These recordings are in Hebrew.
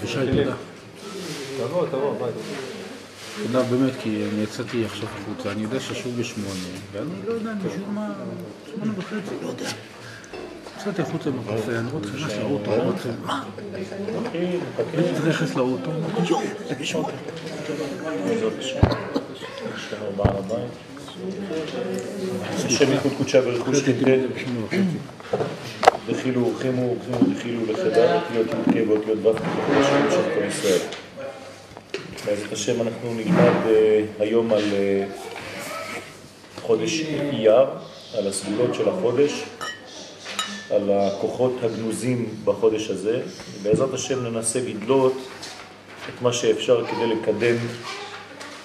אבישי, תודה. תבוא, תבוא, ביי. תודה באמת, כי אני יצאתי עכשיו החוצה, אני יודע ששוב בשמונה, ואני לא יודע, משום מה, שמונה וחצי, לא יודע. יצאתי החוצה בקפה, אני רואה תחילה של האוטו, אני אתכם, מה? הייתי צריך להיכנס לאוטו, אמרתי, יואו. בעל הבית. השם ייחוד קודשה ורכוש תתן, בשמונה וחצי. דחילו ורחימו ורחימו דחילו לחדה, אותיות י"ק ואותיות ו' בשם של כל ישראל. בעזרת השם אנחנו נלמד אה, היום על אה, חודש אייר, על הסגולות של החודש, על הכוחות הגנוזים בחודש הזה, ובעזרת השם ננסה לדלות את מה שאפשר כדי לקדם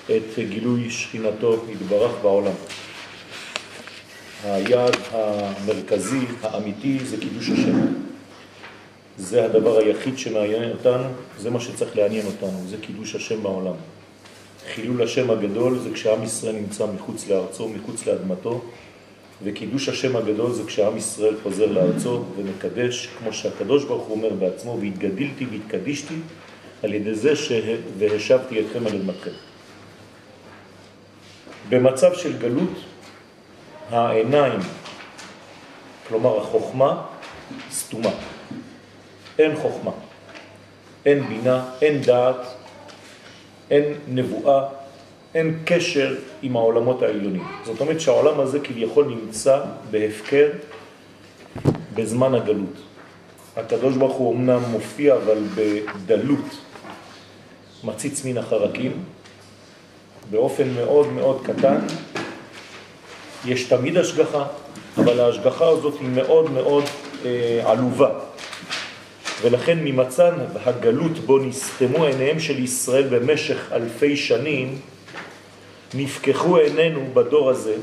את גילוי שכינתו יתברך בעולם. היעד המרכזי, האמיתי, זה קידוש השם. זה הדבר היחיד שמעניין אותנו, זה מה שצריך לעניין אותנו, זה קידוש השם בעולם. חילול השם הגדול זה כשעם ישראל נמצא מחוץ לארצו, מחוץ לאדמתו, וקידוש השם הגדול זה כשעם ישראל חוזר לארצו ומקדש, כמו שהקדוש ברוך הוא אומר בעצמו, והתגדלתי והתקדישתי על ידי זה שה... והשבתי אתכם על אדמתכם. במצב של גלות, העיניים, כלומר החוכמה, סתומה. אין חוכמה, אין בינה, אין דעת, אין נבואה, אין קשר עם העולמות העליונים. זאת אומרת שהעולם הזה כביכול נמצא בהפקר בזמן הגלות. הקדוש ברוך הוא אמנם מופיע אבל בדלות, מציץ מן החרקים, באופן מאוד מאוד קטן. יש תמיד השגחה, אבל ההשגחה הזאת היא מאוד מאוד אה, עלובה. ולכן ממצן הגלות בו נסתמו עיניהם של ישראל במשך אלפי שנים, נפקחו עינינו בדור הזה,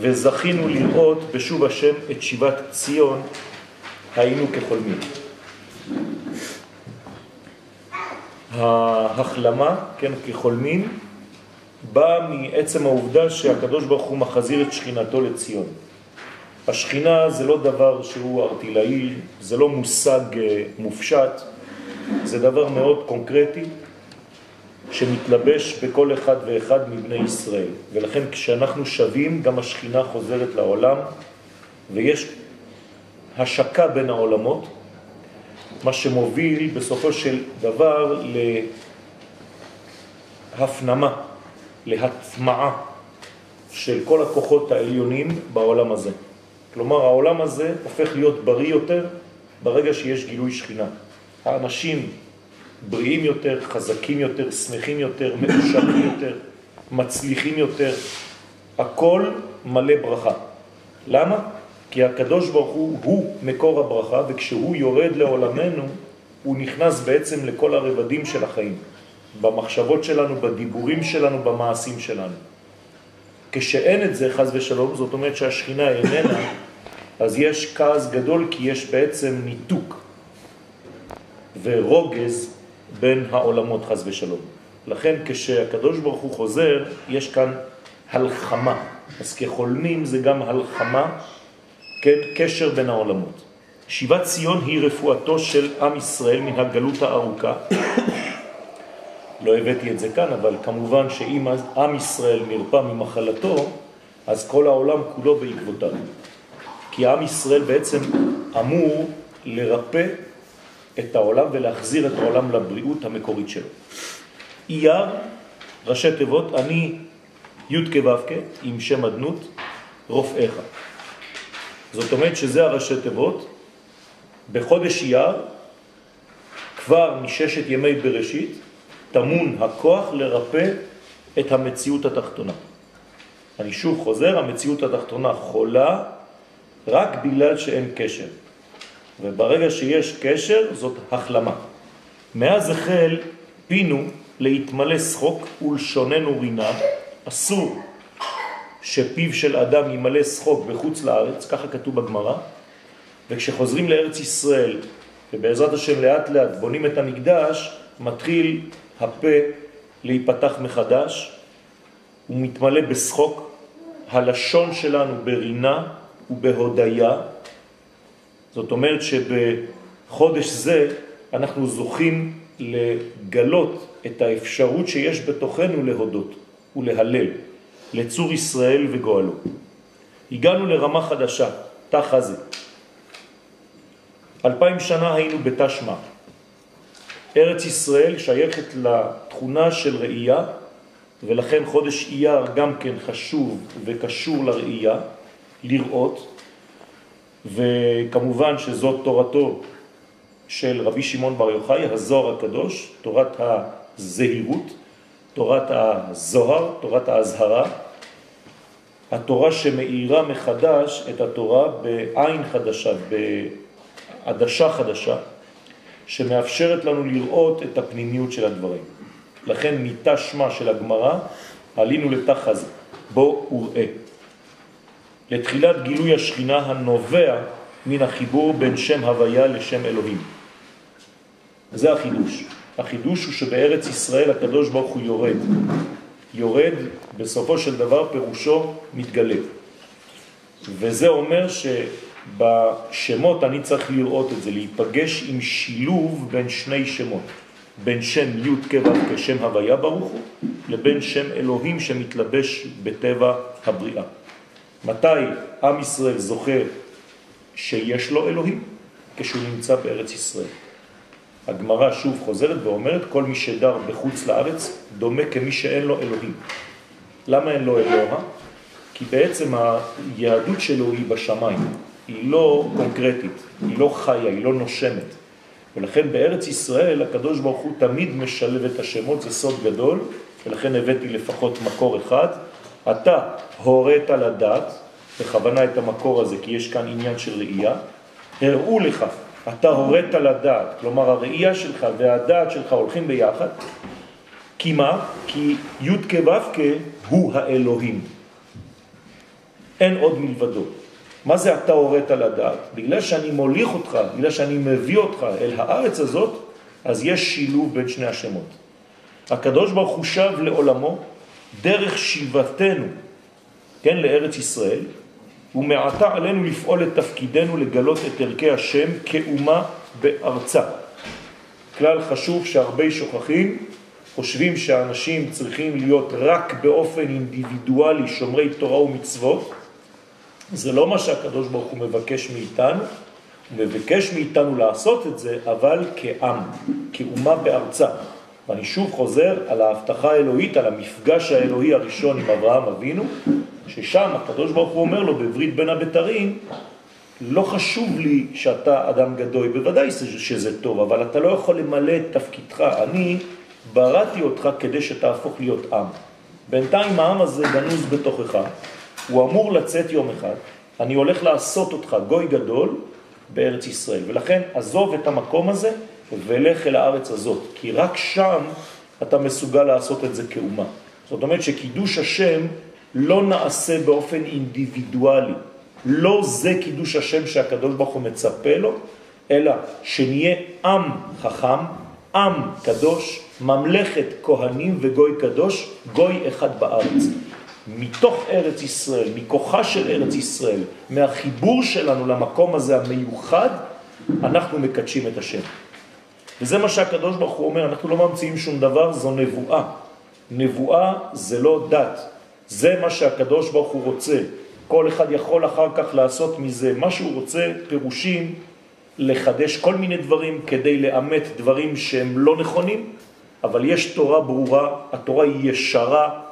וזכינו לראות בשוב השם את שיבת ציון, היינו כחולמים. ההחלמה, כן, כחולמים, באה מעצם העובדה שהקדוש ברוך הוא מחזיר את שכינתו לציון. השכינה זה לא דבר שהוא ארטילאי, זה לא מושג אה, מופשט, זה דבר מאוד קונקרטי שמתלבש בכל אחד ואחד מבני ישראל. ולכן כשאנחנו שווים, גם השכינה חוזרת לעולם, ויש השקה בין העולמות, מה שמוביל בסופו של דבר להפנמה, להטמעה של כל הכוחות העליונים בעולם הזה. כלומר, העולם הזה הופך להיות בריא יותר ברגע שיש גילוי שכינה. האנשים בריאים יותר, חזקים יותר, שמחים יותר, מאושרים יותר, מצליחים יותר, הכל מלא ברכה. למה? כי הקדוש ברוך הוא הוא מקור הברכה, וכשהוא יורד לעולמנו, הוא נכנס בעצם לכל הרבדים של החיים, במחשבות שלנו, בדיבורים שלנו, במעשים שלנו. כשאין את זה, חז ושלום, זאת אומרת שהשכינה איננה, אז יש כעס גדול כי יש בעצם ניתוק ורוגז בין העולמות, חז ושלום. לכן כשהקדוש ברוך הוא חוזר, יש כאן הלחמה. אז כחולמים זה גם הלחמה, כן, קשר בין העולמות. שיבת ציון היא רפואתו של עם ישראל מן הגלות הארוכה. לא הבאתי את זה כאן, אבל כמובן שאם עם ישראל נרפא ממחלתו, אז כל העולם כולו בעקבותיו. כי עם ישראל בעצם אמור לרפא את העולם ולהחזיר את העולם לבריאות המקורית שלו. אייר, ראשי תיבות, אני י' כו' עם שם אדנות, רופאיך. זאת אומרת שזה הראשי תיבות. בחודש אייר, כבר מששת ימי בראשית, תמון הכוח לרפא את המציאות התחתונה. אני שוב חוזר, המציאות התחתונה חולה רק בגלל שאין קשר. וברגע שיש קשר, זאת החלמה. מאז החל פינו להתמלא שחוק ולשוננו רינה, אסור שפיו של אדם ימלא שחוק בחוץ לארץ, ככה כתוב בגמרא, וכשחוזרים לארץ ישראל, ובעזרת השם לאט לאט בונים את המקדש, מתחיל הפה להיפתח מחדש, הוא מתמלא בשחוק, הלשון שלנו ברינה ובהודיה, זאת אומרת שבחודש זה אנחנו זוכים לגלות את האפשרות שיש בתוכנו להודות ולהלל לצור ישראל וגואלו. הגענו לרמה חדשה, תא חזה. אלפיים שנה היינו בתשמע. ארץ ישראל שייכת לתכונה של ראייה, ולכן חודש אייר גם כן חשוב וקשור לראייה, לראות, וכמובן שזאת תורתו של רבי שמעון בר יוחאי, הזוהר הקדוש, תורת הזהירות, תורת הזוהר, תורת ההזהרה, התורה שמאירה מחדש את התורה בעין חדשה, בעדשה חדשה, שמאפשרת לנו לראות את הפנימיות של הדברים. לכן מיטה שמה של הגמרא, עלינו לתחז, בו וראה. לתחילת גילוי השכינה הנובע מן החיבור בין שם הוויה לשם אלוהים. זה החידוש. החידוש הוא שבארץ ישראל הקדוש ברוך הוא יורד. יורד, בסופו של דבר פירושו מתגלה. וזה אומר שבשמות אני צריך לראות את זה, להיפגש עם שילוב בין שני שמות, בין שם י' כבא כשם הוויה ברוך הוא, לבין שם אלוהים שמתלבש בטבע הבריאה. מתי עם ישראל זוכר שיש לו אלוהים? כשהוא נמצא בארץ ישראל. הגמרא שוב חוזרת ואומרת, כל מי שדר בחוץ לארץ דומה כמי שאין לו אלוהים. למה אין לו אלוה? כי בעצם היהדות שלו היא בשמיים, היא לא קונקרטית, היא לא חיה, היא לא נושמת. ולכן בארץ ישראל הקדוש ברוך הוא תמיד משלב את השמות, זה סוד גדול, ולכן הבאתי לפחות מקור אחד. אתה הורית לדעת, בכוונה את המקור הזה, כי יש כאן עניין של ראייה, הראו לך אתה הורית לדעת, כלומר הראייה שלך והדעת שלך הולכים ביחד, כי מה? כי י' כו' הוא האלוהים. אין עוד מלבדו. מה זה אתה הורית לדעת? בגלל שאני מוליך אותך, בגלל שאני מביא אותך אל הארץ הזאת, אז יש שילוב בין שני השמות. הקדוש ברוך הוא שב לעולמו דרך שיבתנו, כן, לארץ ישראל, ומעתה עלינו לפעול את תפקידנו לגלות את ערכי השם כאומה בארצה. כלל חשוב שהרבה שוכחים, חושבים שאנשים צריכים להיות רק באופן אינדיבידואלי שומרי תורה ומצוות. זה לא מה שהקדוש ברוך הוא מבקש מאיתנו, הוא מבקש מאיתנו לעשות את זה, אבל כעם, כאומה בארצה. ואני שוב חוזר על ההבטחה האלוהית, על המפגש האלוהי הראשון עם אברהם אבינו, ששם הקדוש ברוך הוא אומר לו בברית בין הבתרים, לא חשוב לי שאתה אדם גדוי, בוודאי שזה טוב, אבל אתה לא יכול למלא את תפקידך. אני בראתי אותך כדי שתהפוך להיות עם. בינתיים העם הזה גנוז בתוכך, הוא אמור לצאת יום אחד, אני הולך לעשות אותך גוי גדול בארץ ישראל. ולכן עזוב את המקום הזה ולך אל הארץ הזאת, כי רק שם אתה מסוגל לעשות את זה כאומה. זאת אומרת שקידוש השם לא נעשה באופן אינדיבידואלי. לא זה קידוש השם שהקדוש ברוך הוא מצפה לו, אלא שנהיה עם חכם, עם קדוש, ממלכת כהנים וגוי קדוש, גוי אחד בארץ. מתוך ארץ ישראל, מכוחה של ארץ ישראל, מהחיבור שלנו למקום הזה המיוחד, אנחנו מקדשים את השם. וזה מה שהקדוש ברוך הוא אומר, אנחנו לא ממציאים שום דבר, זו נבואה. נבואה זה לא דת, זה מה שהקדוש ברוך הוא רוצה. כל אחד יכול אחר כך לעשות מזה מה שהוא רוצה, פירושים, לחדש כל מיני דברים כדי לאמת דברים שהם לא נכונים, אבל יש תורה ברורה, התורה היא ישרה.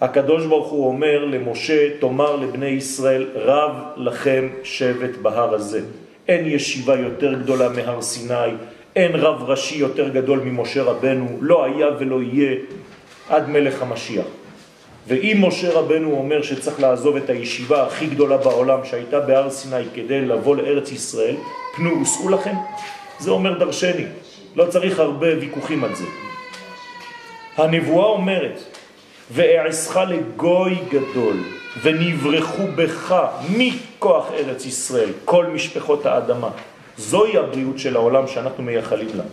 הקדוש ברוך הוא אומר למשה, תאמר לבני ישראל, רב לכם שבט בהר הזה. אין ישיבה יותר גדולה מהר סיני, אין רב ראשי יותר גדול ממשה רבנו, לא היה ולא יהיה עד מלך המשיח. ואם משה רבנו אומר שצריך לעזוב את הישיבה הכי גדולה בעולם שהייתה בהר סיני כדי לבוא לארץ ישראל, פנו וסעו לכם, זה אומר דרשני, לא צריך הרבה ויכוחים על זה. הנבואה אומרת, ואעשך לגוי גדול, ונברחו בך מכוח ארץ ישראל, כל משפחות האדמה. זוהי הבריאות של העולם שאנחנו מייחלים לה.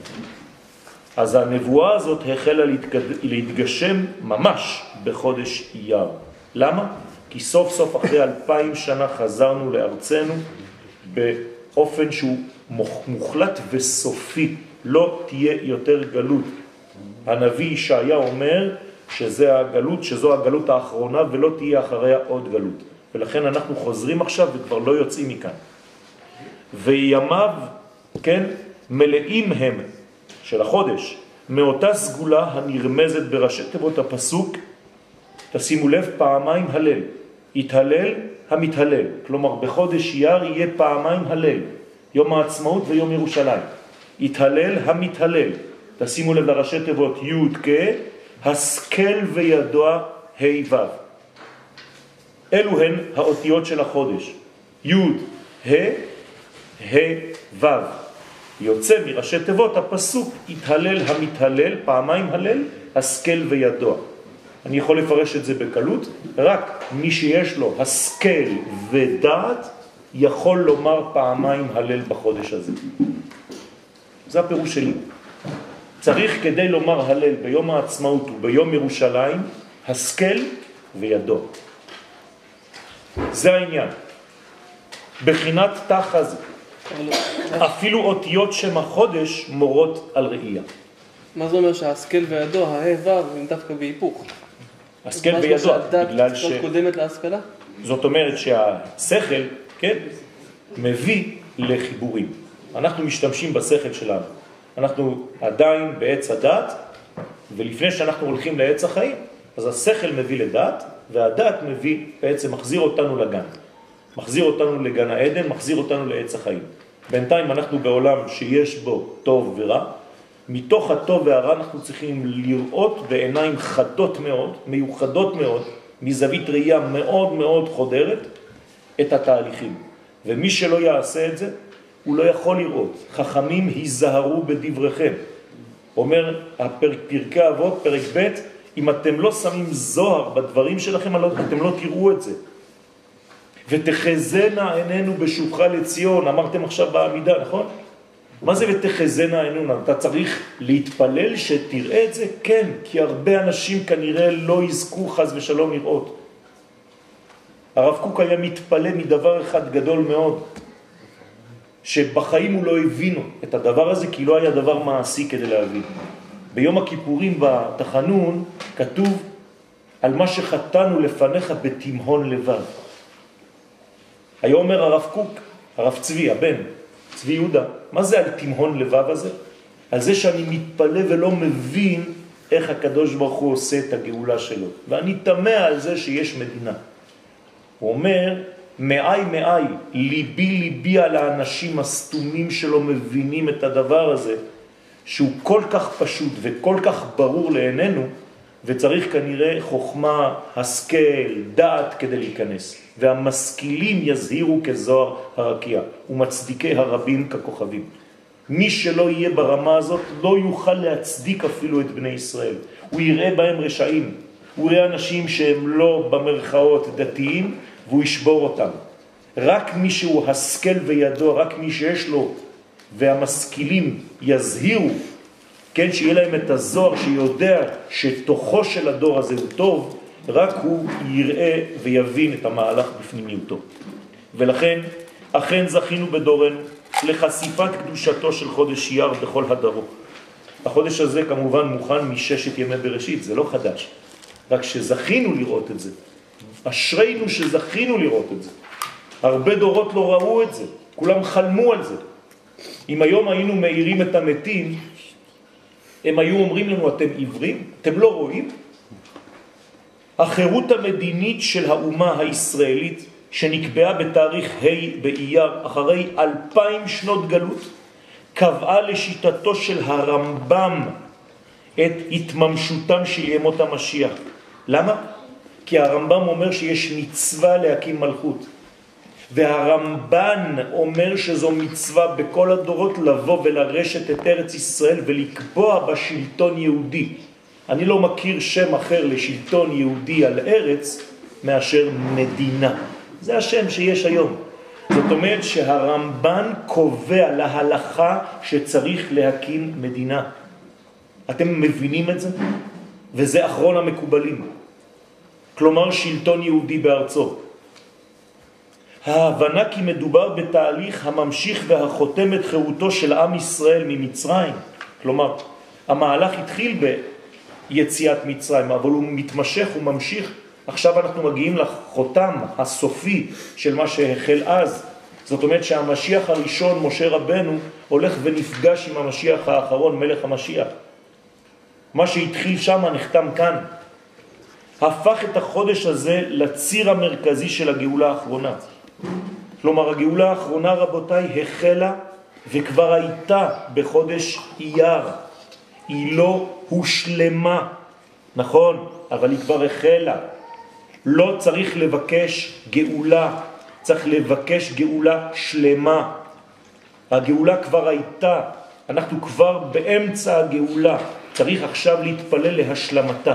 אז הנבואה הזאת החלה להתגשם ממש בחודש אייר. למה? כי סוף סוף אחרי אלפיים שנה חזרנו לארצנו באופן שהוא מוחלט וסופי. לא תהיה יותר גלות. הנביא ישעיה אומר שזה הגלות, שזו הגלות האחרונה ולא תהיה אחריה עוד גלות. ולכן אנחנו חוזרים עכשיו וכבר לא יוצאים מכאן. וימיו, כן, מלאים הם של החודש, מאותה סגולה הנרמזת בראשי תיבות הפסוק, תשימו לב, פעמיים הלל. יתהלל המתהלל. כלומר, בחודש יר יהיה פעמיים הלל, יום העצמאות ויום ירושלים. יתהלל המתהלל. תשימו לב לראשי תיבות י' כ', השכל וידוע ה'. אלו הן האותיות של החודש, י' ה' ה' ו'. יוצא מראשי תיבות הפסוק יתהלל המתהלל, פעמיים הלל, השכל וידוע. אני יכול לפרש את זה בקלות, רק מי שיש לו השכל ודעת יכול לומר פעמיים הלל בחודש הזה. זה הפירוש שלי. צריך כדי לומר הלל ביום העצמאות וביום ירושלים, השכל וידו. זה העניין. בחינת תחז, אפילו אותיות שם החודש מורות על ראייה. מה זה אומר שההשכל וידו, הה' ו', הם דווקא בהיפוך? השכל וידו, בגלל ש... קצת קודמת להשכלה? זאת אומרת שהשכל, כן, מביא לחיבורים. אנחנו משתמשים בשכל שלנו. אנחנו עדיין בעץ הדת, ולפני שאנחנו הולכים לעץ החיים, אז השכל מביא לדת, והדת מביא, בעצם מחזיר אותנו לגן. מחזיר אותנו לגן העדן, מחזיר אותנו לעץ החיים. בינתיים אנחנו בעולם שיש בו טוב ורע, מתוך הטוב והרע אנחנו צריכים לראות בעיניים חדות מאוד, מיוחדות מאוד, מזווית ראייה מאוד מאוד חודרת, את התהליכים. ומי שלא יעשה את זה, הוא לא יכול לראות. חכמים היזהרו בדבריכם. אומר הפרק, פרקי אבות, פרק ב', אם אתם לא שמים זוהר בדברים שלכם, אתם לא תראו את זה. ותחזנה עינינו בשובך לציון, אמרתם עכשיו בעמידה, נכון? מה זה ותחזנה עינינו? אתה צריך להתפלל שתראה את זה? כן, כי הרבה אנשים כנראה לא יזכו חז ושלום לראות. הרב קוק היה מתפלא מדבר אחד גדול מאוד, שבחיים הוא לא הבינו את הדבר הזה, כי לא היה דבר מעשי כדי להבין. ביום הכיפורים בתחנון כתוב על מה שחתנו לפניך בתמהון לבב. היה אומר הרב קוק, הרב צבי, הבן, צבי יהודה, מה זה על תמהון לבב הזה? על זה שאני מתפלא ולא מבין איך הקדוש ברוך הוא עושה את הגאולה שלו. ואני תמה על זה שיש מדינה. הוא אומר, מאי מאי, ליבי ליבי על האנשים הסתומים שלא מבינים את הדבר הזה, שהוא כל כך פשוט וכל כך ברור לעינינו, וצריך כנראה חוכמה, השכל, דעת כדי להיכנס. והמשכילים יזהירו כזוהר הרקיע, ומצדיקי הרבים ככוכבים. מי שלא יהיה ברמה הזאת לא יוכל להצדיק אפילו את בני ישראל. הוא יראה בהם רשעים, הוא יראה אנשים שהם לא במרכאות דתיים, והוא ישבור אותם. רק מי שהוא השכל וידו, רק מי שיש לו, והמשכילים יזהירו, כן, שיהיה להם את הזוהר שיודע שתוכו של הדור הזה הוא טוב, רק הוא יראה ויבין את המהלך בפנימיותו. ולכן, אכן זכינו בדורנו לחשיפת קדושתו של חודש יר בכל הדרו. החודש הזה כמובן מוכן מששת ימי בראשית, זה לא חדש, רק שזכינו לראות את זה. אשרינו שזכינו לראות את זה. הרבה דורות לא ראו את זה, כולם חלמו על זה. אם היום היינו מאירים את המתים, הם היו אומרים לנו, אתם עיוורים? אתם לא רואים? החירות המדינית של האומה הישראלית שנקבעה בתאריך ה' באייר אחרי אלפיים שנות גלות קבעה לשיטתו של הרמב"ם את התממשותם של ימות המשיח. למה? כי הרמב"ם אומר שיש מצווה להקים מלכות. והרמב"ן אומר שזו מצווה בכל הדורות לבוא ולרשת את ארץ ישראל ולקבוע בשלטון יהודי. אני לא מכיר שם אחר לשלטון יהודי על ארץ מאשר מדינה. זה השם שיש היום. זאת אומרת שהרמב"ן קובע להלכה שצריך להקים מדינה. אתם מבינים את זה? וזה אחרון המקובלים. כלומר שלטון יהודי בארצו. ההבנה כי מדובר בתהליך הממשיך והחותם את חירותו של עם ישראל ממצרים, כלומר, המהלך התחיל ביציאת מצרים, אבל הוא מתמשך, הוא ממשיך. עכשיו אנחנו מגיעים לחותם הסופי של מה שהחל אז. זאת אומרת שהמשיח הראשון, משה רבנו, הולך ונפגש עם המשיח האחרון, מלך המשיח. מה שהתחיל שם נחתם כאן. הפך את החודש הזה לציר המרכזי של הגאולה האחרונה. כלומר, הגאולה האחרונה, רבותיי, החלה וכבר הייתה בחודש אייר. היא לא הושלמה, נכון, אבל היא כבר החלה. לא צריך לבקש גאולה, צריך לבקש גאולה שלמה. הגאולה כבר הייתה, אנחנו כבר באמצע הגאולה, צריך עכשיו להתפלל להשלמתה.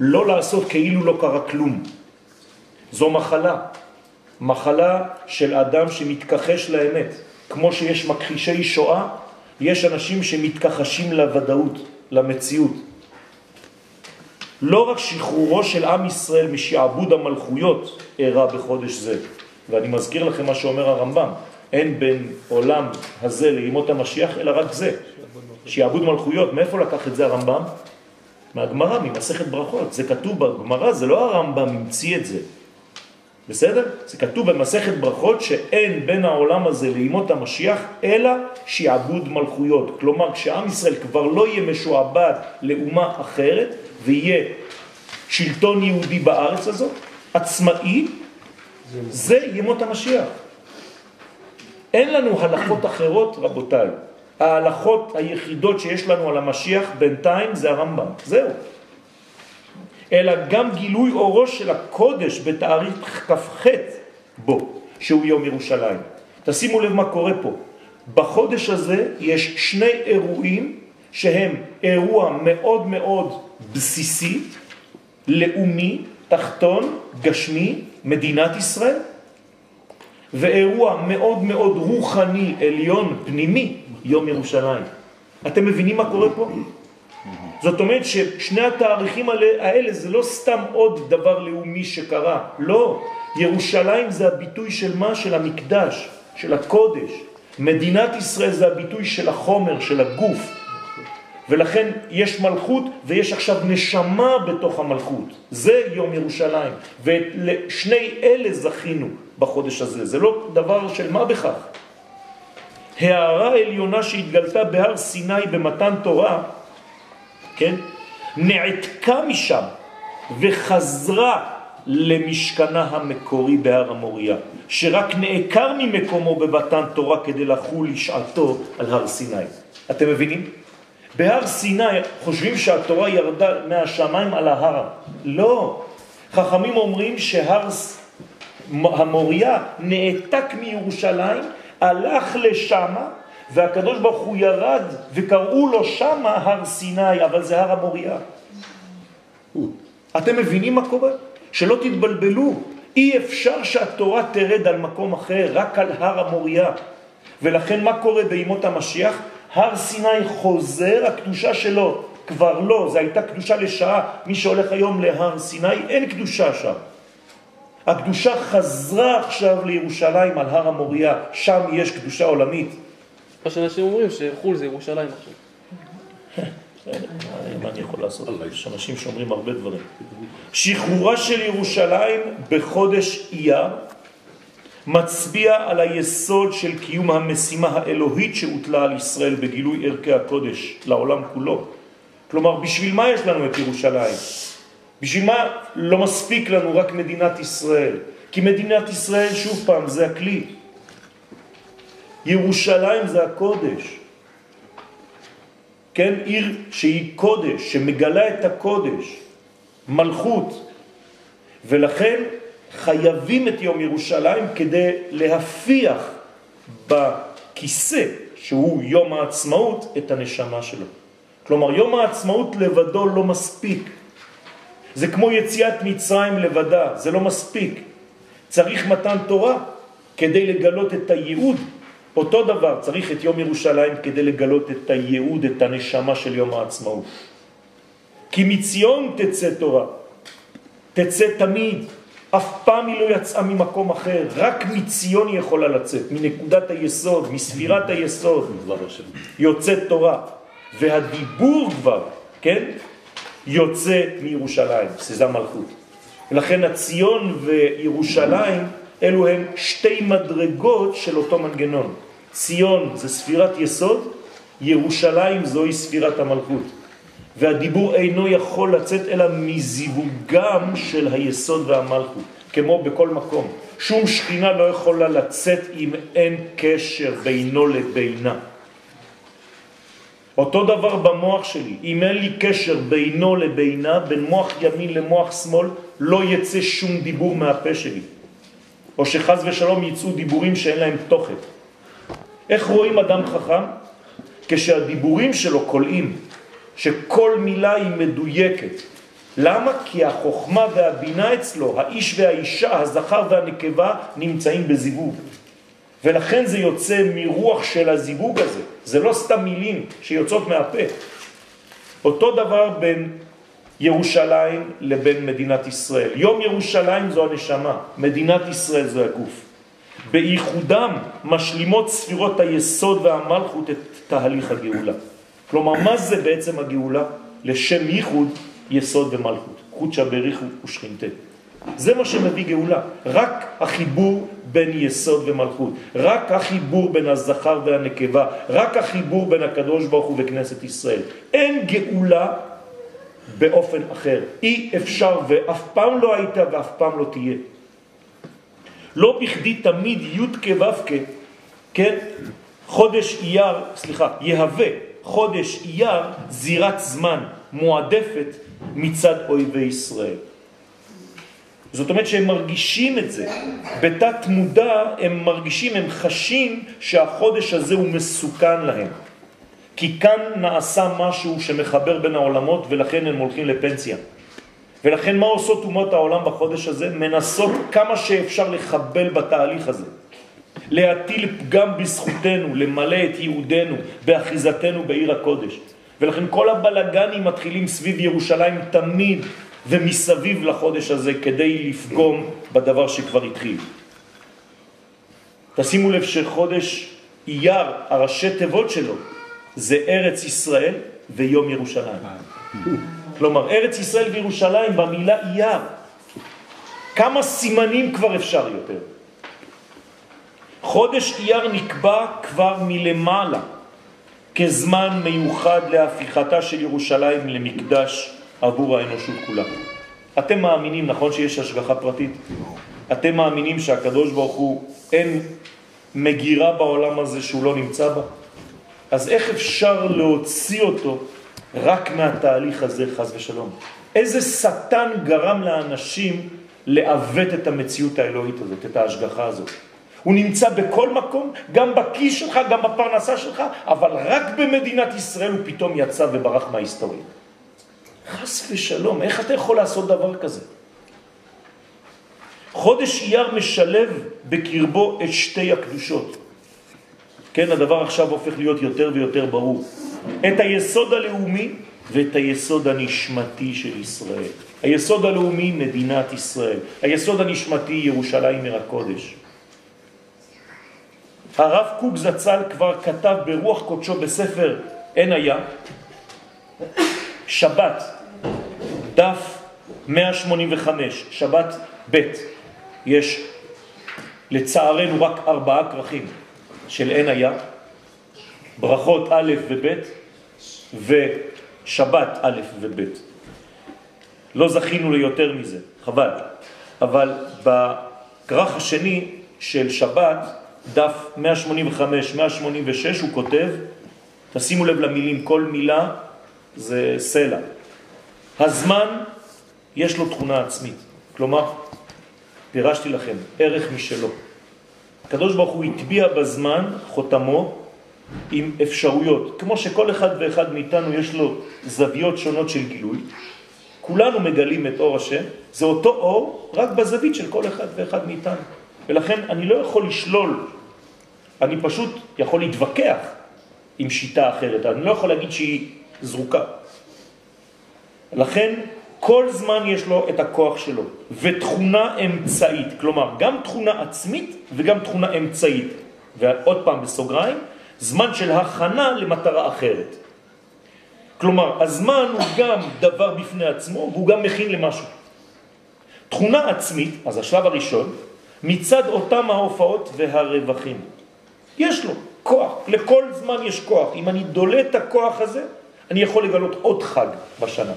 לא לעשות כאילו לא קרה כלום. זו מחלה, מחלה של אדם שמתכחש לאמת. כמו שיש מכחישי שואה, יש אנשים שמתכחשים לוודאות, למציאות. לא רק שחרורו של עם ישראל משעבוד המלכויות אירע בחודש זה, ואני מזכיר לכם מה שאומר הרמב"ם, אין בין עולם הזה לימות המשיח אלא רק זה, שעבוד מלכויות. מאיפה לקח את זה הרמב"ם? מהגמרא, ממסכת ברכות. זה כתוב בגמרא, זה לא הרמב"ם המציא את זה. בסדר? זה כתוב במסכת ברכות שאין בין העולם הזה לימות המשיח אלא שעבוד מלכויות. כלומר, כשעם ישראל כבר לא יהיה משועבד לאומה אחרת ויהיה שלטון יהודי בארץ הזאת, עצמאי, זה ימות המשיח. אין לנו הלכות אחרות, רבותיי. ההלכות היחידות שיש לנו על המשיח בינתיים זה הרמב"ם. זהו. אלא גם גילוי אורו של הקודש בתאריך כ"ח בו, שהוא יום ירושלים. תשימו לב מה קורה פה. בחודש הזה יש שני אירועים שהם אירוע מאוד מאוד בסיסי, לאומי, תחתון, גשמי, מדינת ישראל, ואירוע מאוד מאוד רוחני, עליון, פנימי, יום ירושלים. אתם מבינים מה קורה פה? זאת אומרת ששני התאריכים האלה זה לא סתם עוד דבר לאומי שקרה, לא. ירושלים זה הביטוי של מה? של המקדש, של הקודש. מדינת ישראל זה הביטוי של החומר, של הגוף. ולכן יש מלכות ויש עכשיו נשמה בתוך המלכות. זה יום ירושלים. ולשני אלה זכינו בחודש הזה. זה לא דבר של מה בכך. הערה עליונה שהתגלתה בהר סיני במתן תורה כן? נעתקה משם וחזרה למשכנה המקורי בהר המוריה, שרק נעקר ממקומו בבתן תורה כדי לחול לשעתו על הר סיני. אתם מבינים? בהר סיני חושבים שהתורה ירדה מהשמיים על ההר. לא. חכמים אומרים שהר המוריה נעתק מירושלים, הלך לשמה והקדוש ברוך הוא ירד וקראו לו שם הר סיני, אבל זה הר המוריה. אתם מבינים מה קורה? שלא תתבלבלו. אי אפשר שהתורה תרד על מקום אחר, רק על הר המוריה. ולכן מה קורה בימות המשיח? הר סיני חוזר, הקדושה שלו כבר לא, זו הייתה קדושה לשעה. מי שהולך היום להר סיני, אין קדושה שם. הקדושה חזרה עכשיו לירושלים על הר המוריה, שם יש קדושה עולמית. מה שאנשים אומרים שחו"ל זה ירושלים עכשיו. מה אני יכול לעשות? יש אנשים שאומרים הרבה דברים. שחרורה של ירושלים בחודש אייר מצביע על היסוד של קיום המשימה האלוהית שהוטלה על ישראל בגילוי ערכי הקודש לעולם כולו. כלומר, בשביל מה יש לנו את ירושלים? בשביל מה לא מספיק לנו רק מדינת ישראל? כי מדינת ישראל, שוב פעם, זה הכלי. ירושלים זה הקודש. כן, עיר שהיא קודש, שמגלה את הקודש, מלכות. ולכן חייבים את יום ירושלים כדי להפיח בכיסא, שהוא יום העצמאות, את הנשמה שלו. כלומר, יום העצמאות לבדו לא מספיק. זה כמו יציאת מצרים לבדה, זה לא מספיק. צריך מתן תורה כדי לגלות את הייעוד. אותו דבר, צריך את יום ירושלים כדי לגלות את הייעוד, את הנשמה של יום העצמאות. כי מציון תצא תורה, תצא תמיד, אף פעם היא לא יצאה ממקום אחר, רק מציון היא יכולה לצאת, מנקודת היסוד, מספירת היסוד, יוצאת תורה. והדיבור כבר, כן, יוצא מירושלים, שזה המלכות. ולכן הציון וירושלים אלו הם שתי מדרגות של אותו מנגנון. ציון זה ספירת יסוד, ירושלים זוהי ספירת המלכות. והדיבור אינו יכול לצאת אלא מזיווגם של היסוד והמלכות, כמו בכל מקום. שום שכינה לא יכולה לצאת אם אין קשר בינו לבינה. אותו דבר במוח שלי, אם אין לי קשר בינו לבינה, בין מוח ימין למוח שמאל, לא יצא שום דיבור מהפה שלי. או שחז ושלום יצאו דיבורים שאין להם תוכן. איך רואים אדם חכם? כשהדיבורים שלו קולעים, שכל מילה היא מדויקת. למה? כי החוכמה והבינה אצלו, האיש והאישה, הזכר והנקבה, נמצאים בזיווג. ולכן זה יוצא מרוח של הזיווג הזה. זה לא סתם מילים שיוצאות מהפה. אותו דבר בין ירושלים לבין מדינת ישראל. יום ירושלים זו הנשמה, מדינת ישראל זו הגוף. בייחודם משלימות ספירות היסוד והמלכות את תהליך הגאולה. כלומר, מה זה בעצם הגאולה? לשם ייחוד יסוד ומלכות. חודשא בריחו ושכינתה. זה מה שמביא גאולה, רק החיבור בין יסוד ומלכות, רק החיבור בין הזכר והנקבה, רק החיבור בין הקדוש ברוך הוא וכנסת ישראל. אין גאולה באופן אחר. אי אפשר ואף פעם לא הייתה ואף פעם לא תהיה. לא בכדי תמיד י' כו' כן, חודש אייר, סליחה, יהווה חודש אייר זירת זמן מועדפת מצד אויבי ישראל. זאת אומרת שהם מרגישים את זה. בתת מודע הם מרגישים, הם חשים שהחודש הזה הוא מסוכן להם. כי כאן נעשה משהו שמחבר בין העולמות ולכן הם הולכים לפנסיה. ולכן מה עושות אומות העולם בחודש הזה? מנסות כמה שאפשר לחבל בתהליך הזה. להטיל פגם בזכותנו, למלא את יהודנו באחיזתנו בעיר הקודש. ולכן כל הבלגנים מתחילים סביב ירושלים תמיד ומסביב לחודש הזה כדי לפגום בדבר שכבר התחיל. תשימו לב שחודש אייר, הראשי תיבות שלו, זה ארץ ישראל ויום ירושלים. כלומר, ארץ ישראל וירושלים במילה אייר. כמה סימנים כבר אפשר יותר? חודש אייר נקבע כבר מלמעלה כזמן מיוחד להפיכתה של ירושלים למקדש עבור האנושות כולה. אתם מאמינים, נכון שיש השגחה פרטית? אתם מאמינים שהקדוש ברוך הוא אין מגירה בעולם הזה שהוא לא נמצא בה? אז איך אפשר להוציא אותו רק מהתהליך הזה, חז ושלום? איזה שטן גרם לאנשים לעוות את המציאות האלוהית הזאת, את ההשגחה הזאת? הוא נמצא בכל מקום, גם בכיס שלך, גם בפרנסה שלך, אבל רק במדינת ישראל הוא פתאום יצא וברח מההיסטוריה. חס ושלום, איך אתה יכול לעשות דבר כזה? חודש אייר משלב בקרבו את שתי הקדושות. כן, הדבר עכשיו הופך להיות יותר ויותר ברור. את היסוד הלאומי ואת היסוד הנשמתי של ישראל. היסוד הלאומי, מדינת ישראל. היסוד הנשמתי, ירושלים עיר הקודש. הרב קוק זצ"ל כבר כתב ברוח קודשו בספר אין היה, שבת, דף 185, שבת ב', יש לצערנו רק ארבעה כרכים של אין היה, ברכות א' וב' ושבת א' וב'. לא זכינו ליותר מזה, חבל. אבל בכרך השני של שבת, דף 185-186, הוא כותב, תשימו לב למילים, כל מילה זה סלע. הזמן יש לו תכונה עצמית, כלומר, פירשתי לכם, ערך משלו. הקדוש ברוך הוא הטביע בזמן חותמו עם אפשרויות. כמו שכל אחד ואחד מאיתנו יש לו זוויות שונות של גילוי, כולנו מגלים את אור השם, זה אותו אור רק בזווית של כל אחד ואחד מאיתנו. ולכן אני לא יכול לשלול, אני פשוט יכול להתווכח עם שיטה אחרת, אני לא יכול להגיד שהיא זרוקה. לכן כל זמן יש לו את הכוח שלו, ותכונה אמצעית, כלומר גם תכונה עצמית וגם תכונה אמצעית. ועוד פעם בסוגריים, זמן של הכנה למטרה אחרת. כלומר, הזמן הוא גם דבר בפני עצמו, והוא גם מכין למשהו. תכונה עצמית, אז השלב הראשון, מצד אותם ההופעות והרווחים. יש לו כוח, לכל זמן יש כוח. אם אני דולה את הכוח הזה, אני יכול לגלות עוד חג בשנה.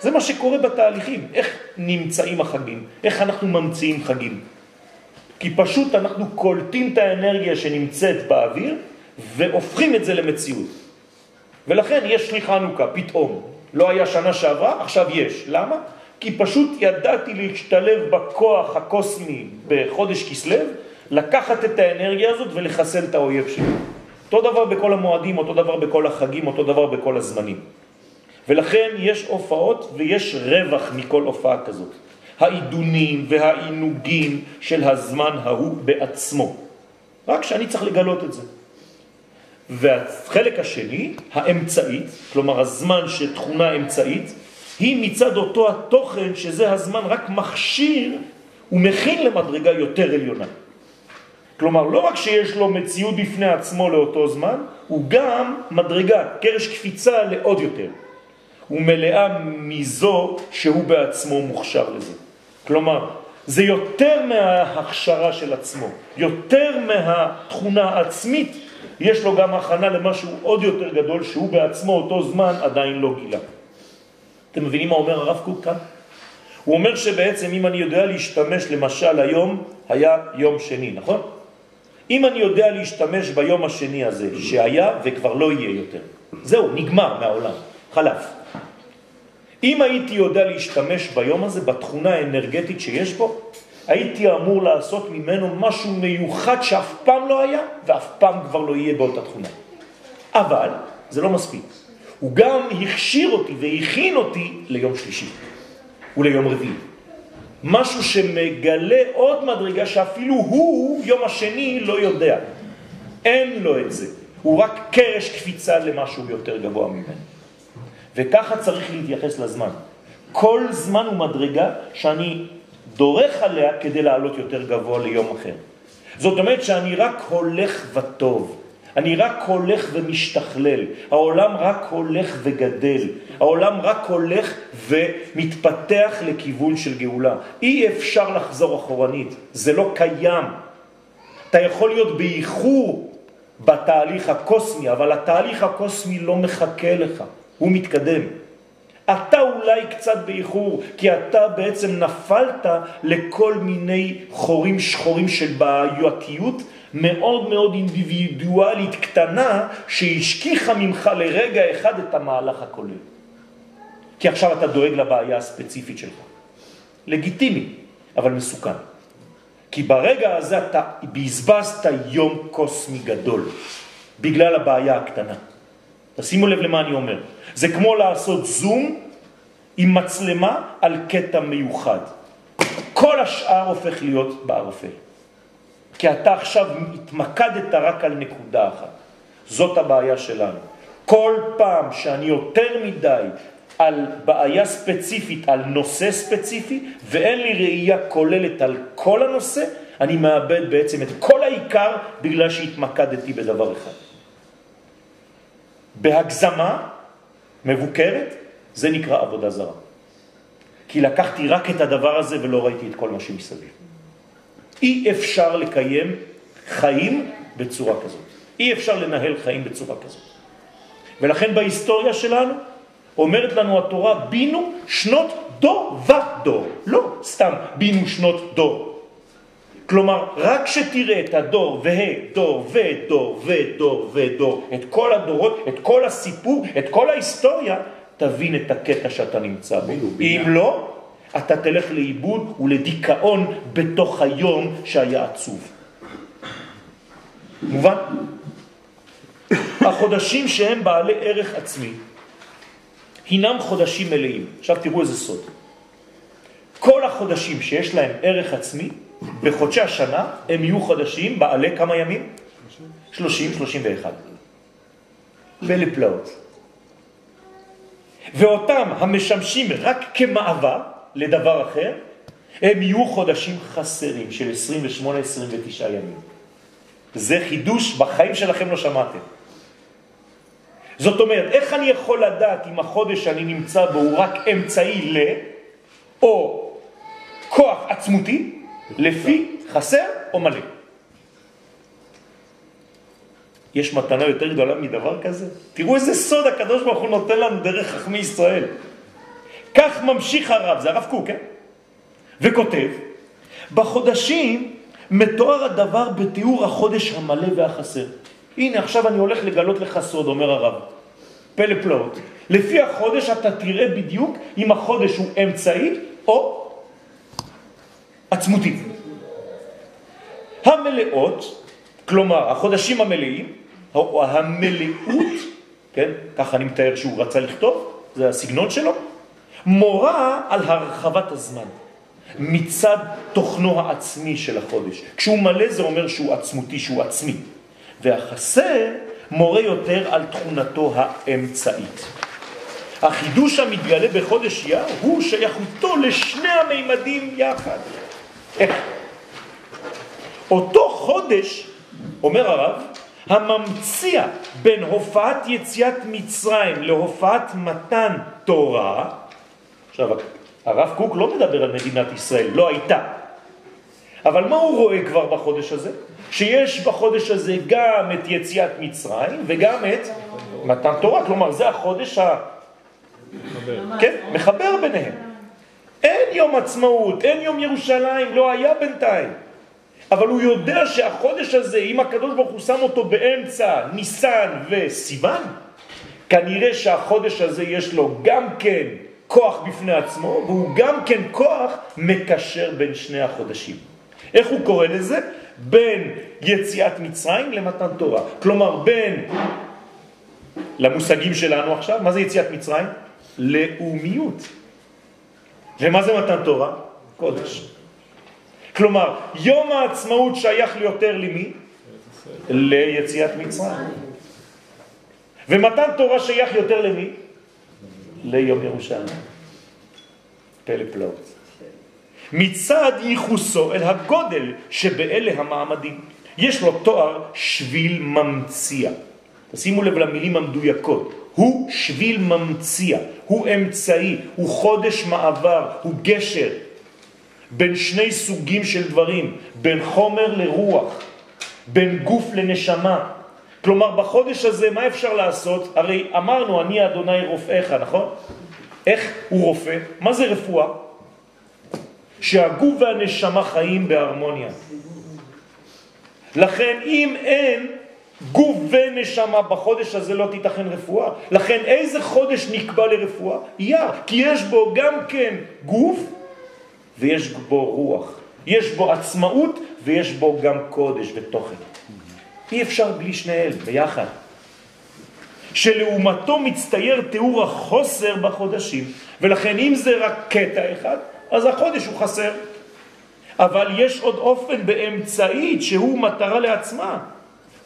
זה מה שקורה בתהליכים, איך נמצאים החגים, איך אנחנו ממציאים חגים. כי פשוט אנחנו קולטים את האנרגיה שנמצאת באוויר והופכים את זה למציאות. ולכן יש לי חנוכה, פתאום. לא היה שנה שעברה, עכשיו יש. למה? כי פשוט ידעתי להשתלב בכוח הקוסמי בחודש כסלב, לקחת את האנרגיה הזאת ולחסל את האויב שלי. אותו דבר בכל המועדים, אותו דבר בכל החגים, אותו דבר בכל הזמנים. ולכן יש הופעות ויש רווח מכל הופעה כזאת. העידונים והעינוגים של הזמן ההוא בעצמו. רק שאני צריך לגלות את זה. והחלק השני, האמצעית, כלומר הזמן שתכונה אמצעית, היא מצד אותו התוכן שזה הזמן רק מכשיר ומכין למדרגה יותר עליונה. כלומר, לא רק שיש לו מציאות בפני עצמו לאותו זמן, הוא גם מדרגה, קרש קפיצה לעוד יותר. הוא מלאה מזו שהוא בעצמו מוכשר לזה. כלומר, זה יותר מההכשרה של עצמו, יותר מהתכונה העצמית, יש לו גם הכנה למשהו עוד יותר גדול שהוא בעצמו אותו זמן עדיין לא גילה. אתם מבינים מה אומר הרב קוק כאן? הוא אומר שבעצם אם אני יודע להשתמש, למשל היום היה יום שני, נכון? אם אני יודע להשתמש ביום השני הזה שהיה וכבר לא יהיה יותר, זהו, נגמר מהעולם, חלף. אם הייתי יודע להשתמש ביום הזה בתכונה האנרגטית שיש בו, הייתי אמור לעשות ממנו משהו מיוחד שאף פעם לא היה ואף פעם כבר לא יהיה באותה תכונה. אבל זה לא מספיק. הוא גם הכשיר אותי והכין אותי ליום שלישי וליום רביעי. משהו שמגלה עוד מדרגה שאפילו הוא, יום השני, לא יודע. אין לו את זה. הוא רק קרש קפיצה למשהו יותר גבוה ממנו. וככה צריך להתייחס לזמן. כל זמן הוא מדרגה שאני דורך עליה כדי לעלות יותר גבוה ליום אחר. זאת אומרת שאני רק הולך וטוב. אני רק הולך ומשתכלל, העולם רק הולך וגדל, העולם רק הולך ומתפתח לכיוון של גאולה. אי אפשר לחזור אחורנית, זה לא קיים. אתה יכול להיות באיחור בתהליך הקוסמי, אבל התהליך הקוסמי לא מחכה לך, הוא מתקדם. אתה אולי קצת באיחור, כי אתה בעצם נפלת לכל מיני חורים שחורים של בעייתיות מאוד מאוד אינדיבידואלית קטנה שהשכיחה ממך לרגע אחד את המהלך הכולל. כי עכשיו אתה דואג לבעיה הספציפית שלך. לגיטימי, אבל מסוכן. כי ברגע הזה אתה בזבזת יום קוסמי גדול, בגלל הבעיה הקטנה. תשימו לב למה אני אומר. זה כמו לעשות זום עם מצלמה על קטע מיוחד. כל השאר הופך להיות בערפל. כי אתה עכשיו התמקדת רק על נקודה אחת. זאת הבעיה שלנו. כל פעם שאני יותר מדי על בעיה ספציפית, על נושא ספציפי, ואין לי ראייה כוללת על כל הנושא, אני מאבד בעצם את כל העיקר בגלל שהתמקדתי בדבר אחד. בהגזמה מבוקרת, זה נקרא עבודה זרה. כי לקחתי רק את הדבר הזה ולא ראיתי את כל מה שמסביב. אי אפשר לקיים חיים בצורה כזאת. אי אפשר לנהל חיים בצורה כזאת. ולכן בהיסטוריה שלנו אומרת לנו התורה, בינו שנות דור ודור. לא סתם בינו שנות דור. כלומר, רק שתראה את הדור וה, דור ודור ודור ודור, את כל הדורות, את כל הסיפור, את כל ההיסטוריה, תבין את הקטע שאתה נמצא בו. אם לא, אתה תלך לאיבוד ולדיכאון בתוך היום שהיה עצוב. מובן? החודשים שהם בעלי ערך עצמי, הינם חודשים מלאים. עכשיו תראו איזה סוד. כל החודשים שיש להם ערך עצמי, בחודשי השנה הם יהיו חודשים בעלי כמה ימים? 30, 31. ולפלאות. ואותם המשמשים רק כמעבר לדבר אחר, הם יהיו חודשים חסרים של 28-29 ימים. זה חידוש, בחיים שלכם לא שמעתם. זאת אומרת, איך אני יכול לדעת אם החודש שאני נמצא בו הוא רק אמצעי ל, או כוח עצמותי, לפי חסר או מלא? יש מתנה יותר גדולה מדבר כזה? תראו איזה סוד הקדוש ברוך הוא נותן לנו דרך חכמי ישראל. כך ממשיך הרב, זה הרב קוק, כן? וכותב, בחודשים מתואר הדבר בתיאור החודש המלא והחסר. הנה, עכשיו אני הולך לגלות לך סוד, אומר הרב. פלא פלאות. לפי החודש אתה תראה בדיוק אם החודש הוא אמצעי או עצמותי. המלאות, כלומר החודשים המלאים, או המלאות, כן, ככה אני מתאר שהוא רצה לכתוב, זה הסגנון שלו, מורה על הרחבת הזמן מצד תוכנו העצמי של החודש. כשהוא מלא זה אומר שהוא עצמותי, שהוא עצמי. והחסר מורה יותר על תכונתו האמצעית. החידוש המתגלה בחודש יא הוא שייכותו לשני המימדים יחד. איך? אותו חודש, אומר הרב, הממציע בין הופעת יציאת מצרים להופעת מתן תורה, עכשיו הרב קוק לא מדבר על מדינת ישראל, לא הייתה, אבל מה הוא רואה כבר בחודש הזה? שיש בחודש הזה גם את יציאת מצרים וגם את מתן תורה, כלומר זה החודש ה... כן, מחבר ביניהם. אין יום עצמאות, אין יום ירושלים, לא היה בינתיים. אבל הוא יודע שהחודש הזה, אם הקדוש ברוך הוא שם אותו באמצע ניסן וסיוון, כנראה שהחודש הזה יש לו גם כן כוח בפני עצמו, והוא גם כן כוח מקשר בין שני החודשים. איך הוא קורא לזה? בין יציאת מצרים למתן תורה. כלומר, בין, למושגים שלנו עכשיו, מה זה יציאת מצרים? לאומיות. ומה זה מתן תורה? קודש. כלומר, יום העצמאות שייך ליותר למי? ליציאת מצרים. ומתן תורה שייך יותר למי? ליום ירושלים. פלא פלאות. מצד ייחוסו אל הגודל שבאלה המעמדים. יש לו תואר שביל ממציע. תשימו לב למילים המדויקות. הוא שביל ממציע, הוא אמצעי, הוא חודש מעבר, הוא גשר בין שני סוגים של דברים, בין חומר לרוח, בין גוף לנשמה. כלומר, בחודש הזה מה אפשר לעשות? הרי אמרנו, אני אדוני רופאיך, נכון? איך הוא רופא? מה זה רפואה? שהגוף והנשמה חיים בהרמוניה. לכן אם אין גוף ונשמה בחודש הזה לא תיתכן רפואה. לכן איזה חודש נקבע לרפואה? אייר, כי יש בו גם כן גוף ויש בו רוח. יש בו עצמאות ויש בו גם קודש ותוכן. אי אפשר בלי שניהם ביחד. שלעומתו מצטייר תיאור החוסר בחודשים, ולכן אם זה רק קטע אחד, אז החודש הוא חסר. אבל יש עוד אופן באמצעית שהוא מטרה לעצמה.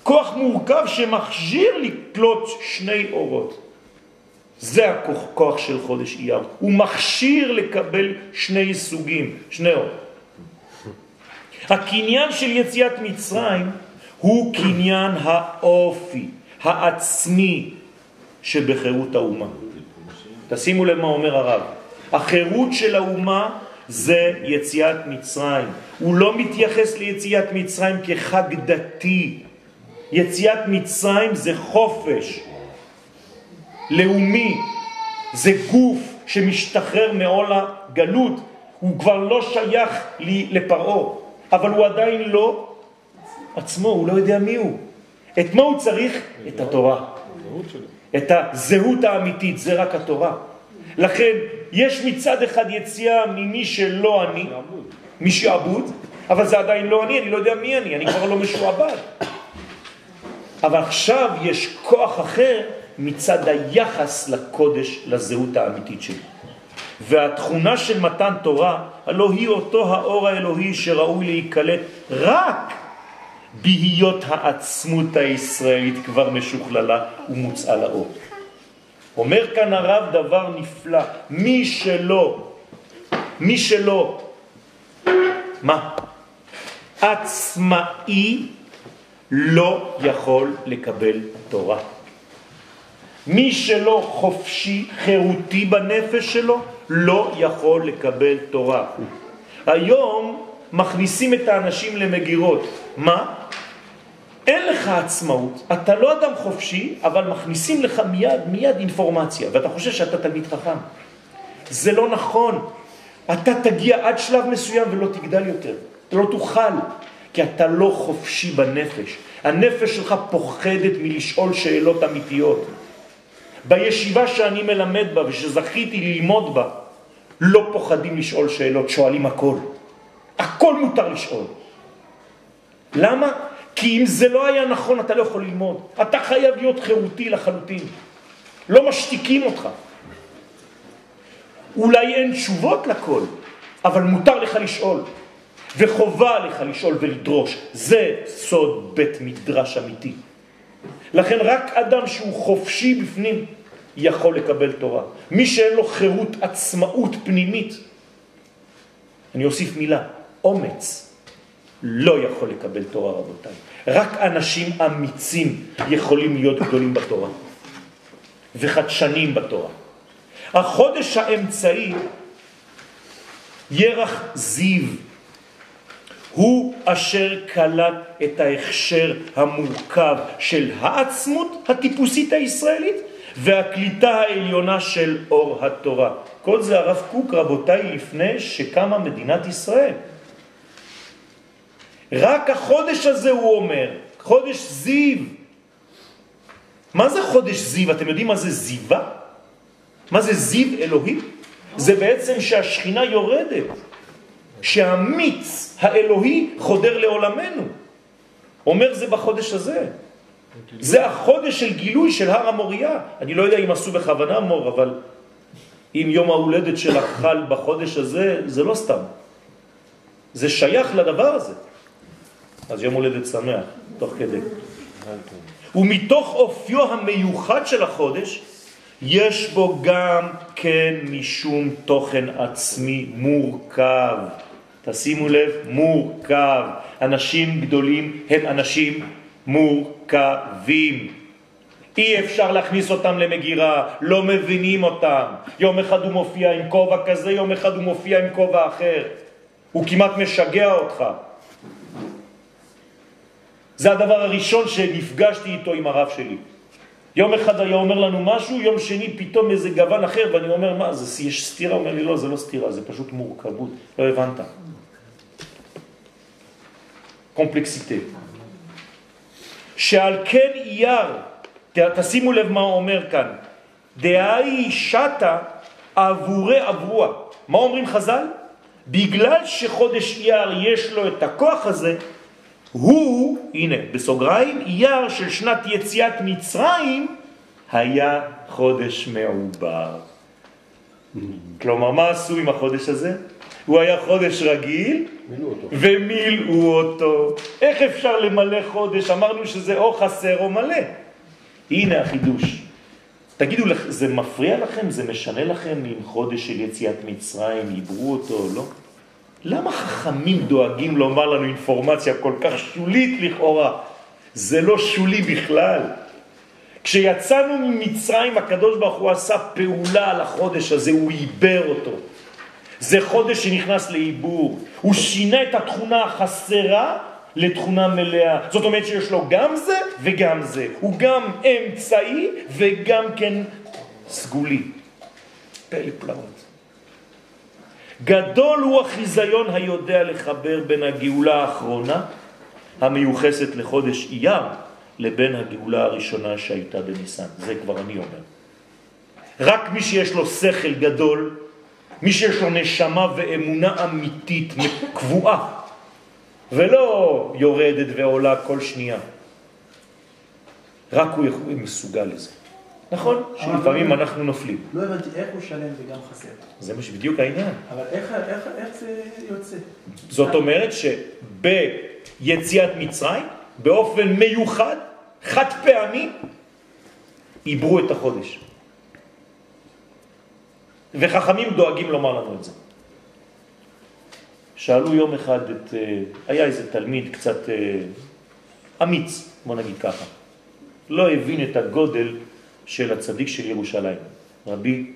כוח מורכב שמכשיר לקלוט שני אורות. זה הכוח כוח של חודש אייר. הוא מכשיר לקבל שני סוגים, שני אור. הקניין של יציאת מצרים הוא קניין האופי, העצמי שבחירות האומה. תשימו לב מה אומר הרב. החירות של האומה זה יציאת מצרים. הוא לא מתייחס ליציאת מצרים כחג דתי. יציאת מצרים זה חופש לאומי, זה גוף שמשתחרר מעול הגלות, הוא כבר לא שייך לי לפרעה, אבל הוא עדיין לא עצמו, הוא לא יודע מי הוא. את מה הוא צריך? את התורה. את הזהות האמיתית, זה רק התורה. לכן יש מצד אחד יציאה ממי שלא אני, משעבוד, אבל זה עדיין לא אני, אני לא יודע מי אני, אני כבר לא משועבד. אבל עכשיו יש כוח אחר מצד היחס לקודש, לזהות האמיתית שלי. והתכונה של מתן תורה, הלא היא אותו האור האלוהי שראוי להיקלט רק בהיות העצמות הישראלית כבר משוכללה ומוצאה לאור. אומר כאן הרב דבר נפלא, מי שלא, מי שלא, מה? עצמאי לא יכול לקבל תורה. מי שלא חופשי, חירותי בנפש שלו, לא יכול לקבל תורה. היום מכניסים את האנשים למגירות. מה? אין לך עצמאות, אתה לא אדם חופשי, אבל מכניסים לך מיד, מיד אינפורמציה, ואתה חושב שאתה תלמיד חכם. זה לא נכון. אתה תגיע עד שלב מסוים ולא תגדל יותר. אתה לא תוכל, כי אתה לא חופשי בנפש. הנפש שלך פוחדת מלשאול שאלות אמיתיות. בישיבה שאני מלמד בה ושזכיתי ללמוד בה, לא פוחדים לשאול שאלות, שואלים הכל. הכל מותר לשאול. למה? כי אם זה לא היה נכון, אתה לא יכול ללמוד. אתה חייב להיות חירותי לחלוטין. לא משתיקים אותך. אולי אין תשובות לכל, אבל מותר לך לשאול, וחובה לך לשאול ולדרוש. זה סוד בית מדרש אמיתי. לכן רק אדם שהוא חופשי בפנים יכול לקבל תורה. מי שאין לו חירות עצמאות פנימית, אני אוסיף מילה, אומץ, לא יכול לקבל תורה, רבותיי. רק אנשים אמיצים יכולים להיות גדולים בתורה וחדשנים בתורה. החודש האמצעי, ירח זיו, הוא אשר קלט את ההכשר המורכב של העצמות הטיפוסית הישראלית והקליטה העליונה של אור התורה. כל זה הרב קוק, רבותיי, לפני שקמה מדינת ישראל. רק החודש הזה הוא אומר, חודש זיו. מה זה חודש זיו? אתם יודעים מה זה זיווה? מה זה זיו אלוהי? זה בעצם שהשכינה יורדת, שהמיץ האלוהי חודר לעולמנו. אומר זה בחודש הזה. זה החודש של גילוי של הר המוריה. אני לא יודע אם עשו בכוונה מור, אבל אם יום ההולדת שלך חל בחודש הזה, זה לא סתם. זה שייך לדבר הזה. אז יום הולדת שמח, תוך כדי. ומתוך אופיו המיוחד של החודש, יש בו גם כן משום תוכן עצמי מורכב. תשימו לב, מורכב. אנשים גדולים הם אנשים מורכבים. אי אפשר להכניס אותם למגירה, לא מבינים אותם. יום אחד הוא מופיע עם כובע כזה, יום אחד הוא מופיע עם כובע אחר. הוא כמעט משגע אותך. זה הדבר הראשון שנפגשתי איתו עם הרב שלי. יום אחד היה אומר לנו משהו, יום שני פתאום איזה גוון אחר, ואני אומר, מה, זה, יש סתירה? הוא אומר לי, לא, זה לא סתירה, זה פשוט מורכבות. לא הבנת. קומפלקסיטה. שעל כן אייר, תשימו לב מה הוא אומר כאן, דהי שתה עבורי עבורה. מה אומרים חז"ל? בגלל שחודש אייר יש לו את הכוח הזה, הוא, הנה, בסוגריים, אייר של שנת יציאת מצרים היה חודש מעובר. כלומר, מה עשו עם החודש הזה? הוא היה חודש רגיל, ומילאו אותו. איך אפשר למלא חודש? אמרנו שזה או חסר או מלא. הנה החידוש. תגידו, זה מפריע לכם? זה משנה לכם אם חודש של יציאת מצרים עיברו אותו או לא? למה חכמים דואגים לומר לנו אינפורמציה כל כך שולית לכאורה? זה לא שולי בכלל. כשיצאנו ממצרים, הקדוש ברוך הוא עשה פעולה על החודש הזה, הוא עיבר אותו. זה חודש שנכנס לעיבור. הוא שינה את התכונה החסרה לתכונה מלאה. זאת אומרת שיש לו גם זה וגם זה. הוא גם אמצעי וגם כן סגולי. פלא פלאות. גדול הוא החיזיון היודע לחבר בין הגאולה האחרונה, המיוחסת לחודש אייר, לבין הגאולה הראשונה שהייתה בניסן. זה כבר אני אומר. רק מי שיש לו שכל גדול, מי שיש לו נשמה ואמונה אמיתית, קבועה, ולא יורדת ועולה כל שנייה, רק הוא מסוגל לזה. נכון, שלפעמים אנחנו נופלים. לא הבנתי איך הוא שלם וגם חסר. זה מה שבדיוק העניין. אבל איך, איך, איך זה יוצא? זאת אומרת שביציאת מצרים, באופן מיוחד, חד פעמי, עיברו את החודש. וחכמים דואגים לומר לנו את זה. שאלו יום אחד את, אה, היה איזה תלמיד קצת אה, אמיץ, בוא נגיד ככה. לא הבין את הגודל של הצדיק של ירושלים, רבי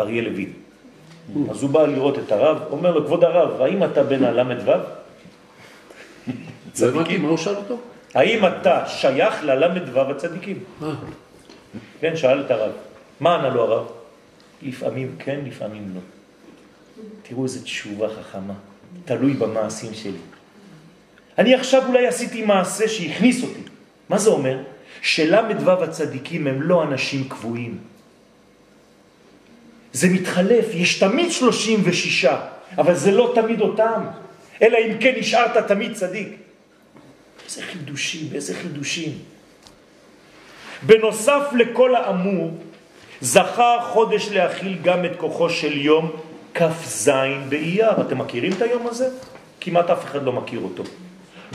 אריה לוין. אז הוא בא לראות את הרב, אומר לו, כבוד הרב, האם אתה בן הל"ו? לא הבנתי, מה הוא שאל אותו? האם אתה שייך לל"ו הצדיקים? אה, כן, שאל את הרב. מה ענה לו הרב? לפעמים כן, לפעמים לא. תראו איזה תשובה חכמה, תלוי במעשים שלי. אני עכשיו אולי עשיתי מעשה שהכניס אותי. מה זה אומר? של"ו הצדיקים הם לא אנשים קבועים. זה מתחלף, יש תמיד 36, אבל זה לא תמיד אותם, אלא אם כן נשארת תמיד צדיק. איזה חידושים, איזה חידושים. בנוסף לכל האמור, זכה חודש להכיל גם את כוחו של יום כ"ז באייר. אתם מכירים את היום הזה? כמעט אף אחד לא מכיר אותו.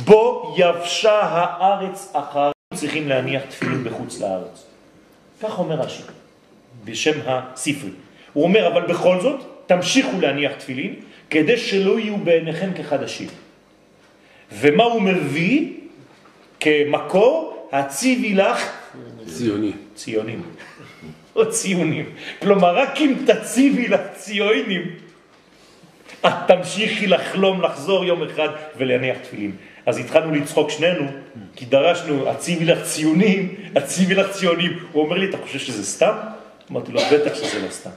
בו יבשה הארץ אחר, צריכים להניח תפילין בחוץ לארץ. כך אומר רש"י, בשם הספרי. הוא אומר, אבל בכל זאת, תמשיכו להניח תפילין, כדי שלא יהיו בעיניכם כחדשים. ומה הוא מביא כמקור? הציבי לך ציוני. ציונים, או ציונים. כלומר, רק אם תציבי לציונים, את תמשיכי לחלום לחזור יום אחד ולהניח תפילין. אז התחלנו לצחוק שנינו, כי דרשנו, הציבי לך ציונים, הציבי לך ציונים. הוא אומר לי, אתה חושב שזה סתם? אמרתי לו, בטח שזה לא סתם.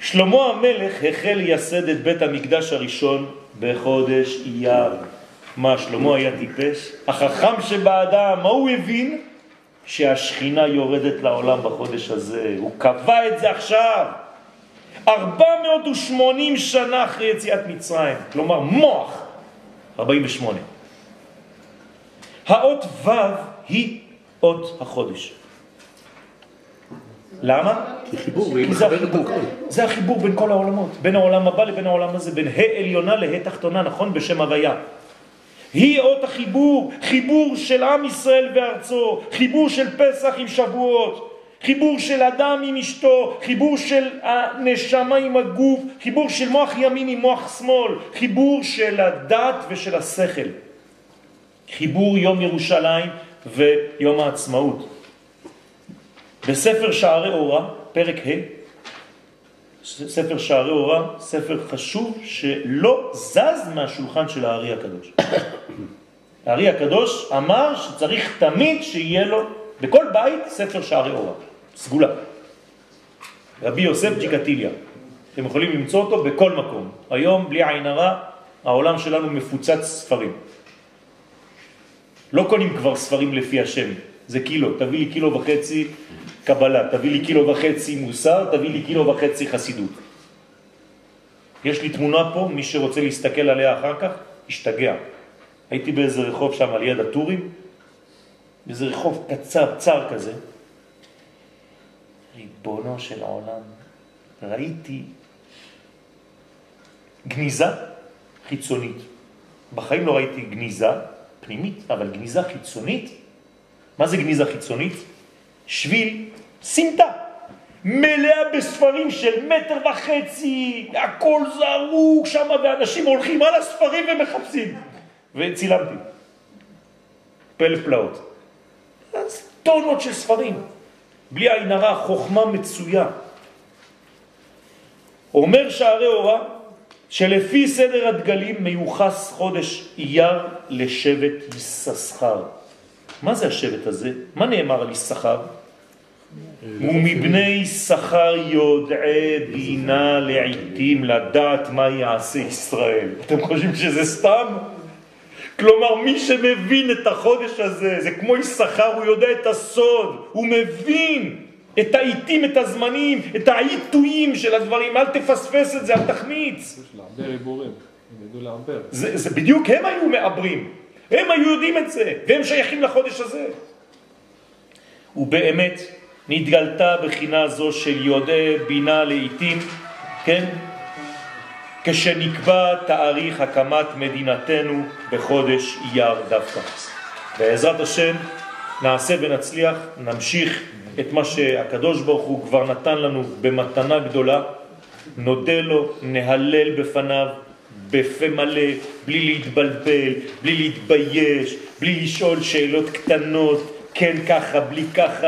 שלמה המלך החל לייסד את בית המקדש הראשון בחודש אייר. מה, שלמה היה טיפש? החכם שבאדם, מה הוא הבין? שהשכינה יורדת לעולם בחודש הזה. הוא קבע את זה עכשיו. 480 שנה אחרי יציאת מצרים, כלומר מוח, 48. האות ו' היא אות החודש. למה? כי חיבור, היא כי זה החיבור. זה החיבור בין כל העולמות, בין העולם הבא לבין העולם הזה, בין ה' עליונה לה' תחתונה, נכון? בשם הוויה. היא אות החיבור, חיבור של עם ישראל וארצו, חיבור של פסח עם שבועות, חיבור של אדם עם אשתו, חיבור של הנשמה עם הגוף, חיבור של מוח ימין עם מוח שמאל, חיבור של הדת ושל השכל, חיבור יום ירושלים ויום העצמאות. בספר שערי אורה, פרק ה', ספר שערי אורה, ספר חשוב שלא זז מהשולחן של הארי הקדוש. הארי הקדוש אמר שצריך תמיד שיהיה לו בכל בית ספר שערי אורה, סגולה. רבי יוסף ג'יקטיליה, אתם יכולים למצוא אותו בכל מקום. היום, בלי עין הרע, העולם שלנו מפוצץ ספרים. לא קונים כבר ספרים לפי השם, זה קילו, תביא לי קילו וחצי קבלה, תביא לי קילו וחצי מוסר, תביא לי קילו וחצי חסידות. יש לי תמונה פה, מי שרוצה להסתכל עליה אחר כך, ישתגע. הייתי באיזה רחוב שם על יד הטורים, באיזה רחוב קצר, צר כזה. ריבונו של העולם, ראיתי גניזה חיצונית. בחיים לא ראיתי גניזה פנימית, אבל גניזה חיצונית. מה זה גניזה חיצונית? שביל סמטה, מלאה בספרים של מטר וחצי, הכל זרוק שם, ואנשים הולכים על הספרים ומחפשים. וצילמתי. פלא פלאות. אז טונות של ספרים. בלי עין הרע, חוכמה מצויה. אומר שערי אורה שלפי סדר הדגלים מיוחס חודש אייר לשבט יששכר. מה זה השבט הזה? מה נאמר על יששכר? ומבני שכר יודעי בינה לעיתים לדעת מה יעשה ישראל. אתם חושבים שזה סתם? כלומר, מי שמבין את החודש הזה, זה כמו יששכר, הוא יודע את הסוד, הוא מבין את העיתים, את הזמנים, את העיתויים של הדברים, אל תפספס את זה, אל תחמיץ. זה, זה בדיוק הם היו מעברים, הם היו יודעים את זה, והם שייכים לחודש הזה. ובאמת נתגלתה בחינה זו של יודעי בינה לעיתים, כן? כשנקבע תאריך הקמת מדינתנו בחודש אייר דווקא. בעזרת השם נעשה ונצליח, נמשיך את מה שהקדוש ברוך הוא כבר נתן לנו במתנה גדולה, נודה לו, נהלל בפניו, בפה מלא, בלי להתבלבל, בלי להתבייש, בלי לשאול שאלות קטנות, כן ככה, בלי ככה.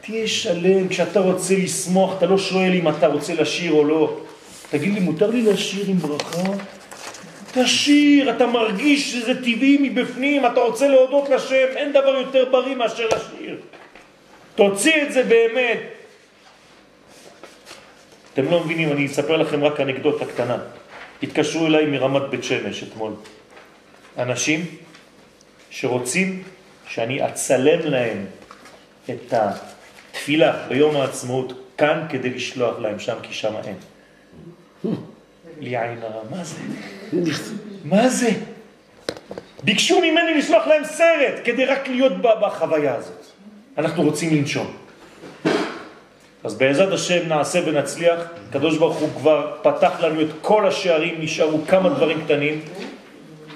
תהיה שלם, כשאתה רוצה לשמוח, אתה לא שואל אם אתה רוצה לשיר או לא. תגיד לי, מותר לי לשיר עם ברכה? תשיר, אתה מרגיש שזה טבעי מבפנים, אתה רוצה להודות לשם, אין דבר יותר בריא מאשר לשיר. תוציא את זה באמת. אתם לא מבינים, אני אספר לכם רק אנקדוטה קטנה. התקשרו אליי מרמת בית שמש אתמול. אנשים שרוצים שאני אצלם להם את התפילה ביום העצמאות כאן כדי לשלוח להם שם, כי שם אין. לי עין הרע, מה זה? מה זה? ביקשו ממני לשלוח להם סרט כדי רק להיות בחוויה הזאת. אנחנו רוצים לנשום. אז בעזרת השם נעשה ונצליח, הקדוש ברוך הוא כבר פתח לנו את כל השערים, נשארו כמה דברים קטנים.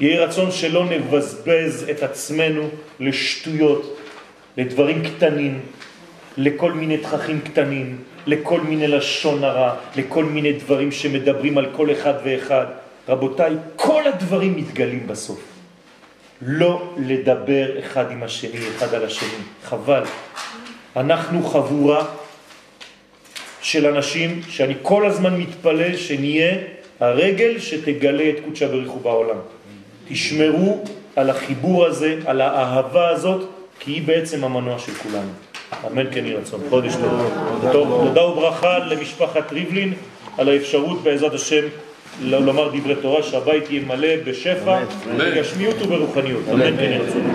יהי רצון שלא נבזבז את עצמנו לשטויות, לדברים קטנים, לכל מיני תככים קטנים, לכל מיני לשון הרע, לכל מיני דברים שמדברים על כל אחד ואחד. רבותיי, כל הדברים מתגלים בסוף. לא לדבר אחד עם השני, אחד על השני. חבל. אנחנו חבורה של אנשים שאני כל הזמן מתפלל שנהיה הרגל שתגלה את קודשא בריך הוא בעולם. תשמרו על החיבור הזה, על האהבה הזאת, כי היא בעצם המנוע של כולנו. אמן כן יהי רצון. חודש טוב. טוב, תודה וברכה למשפחת ריבלין על האפשרות בעזרת השם לומר דברי תורה, שהבית יהיה מלא בשפע, בגשמיות וברוחניות. אמן כן יהי רצון.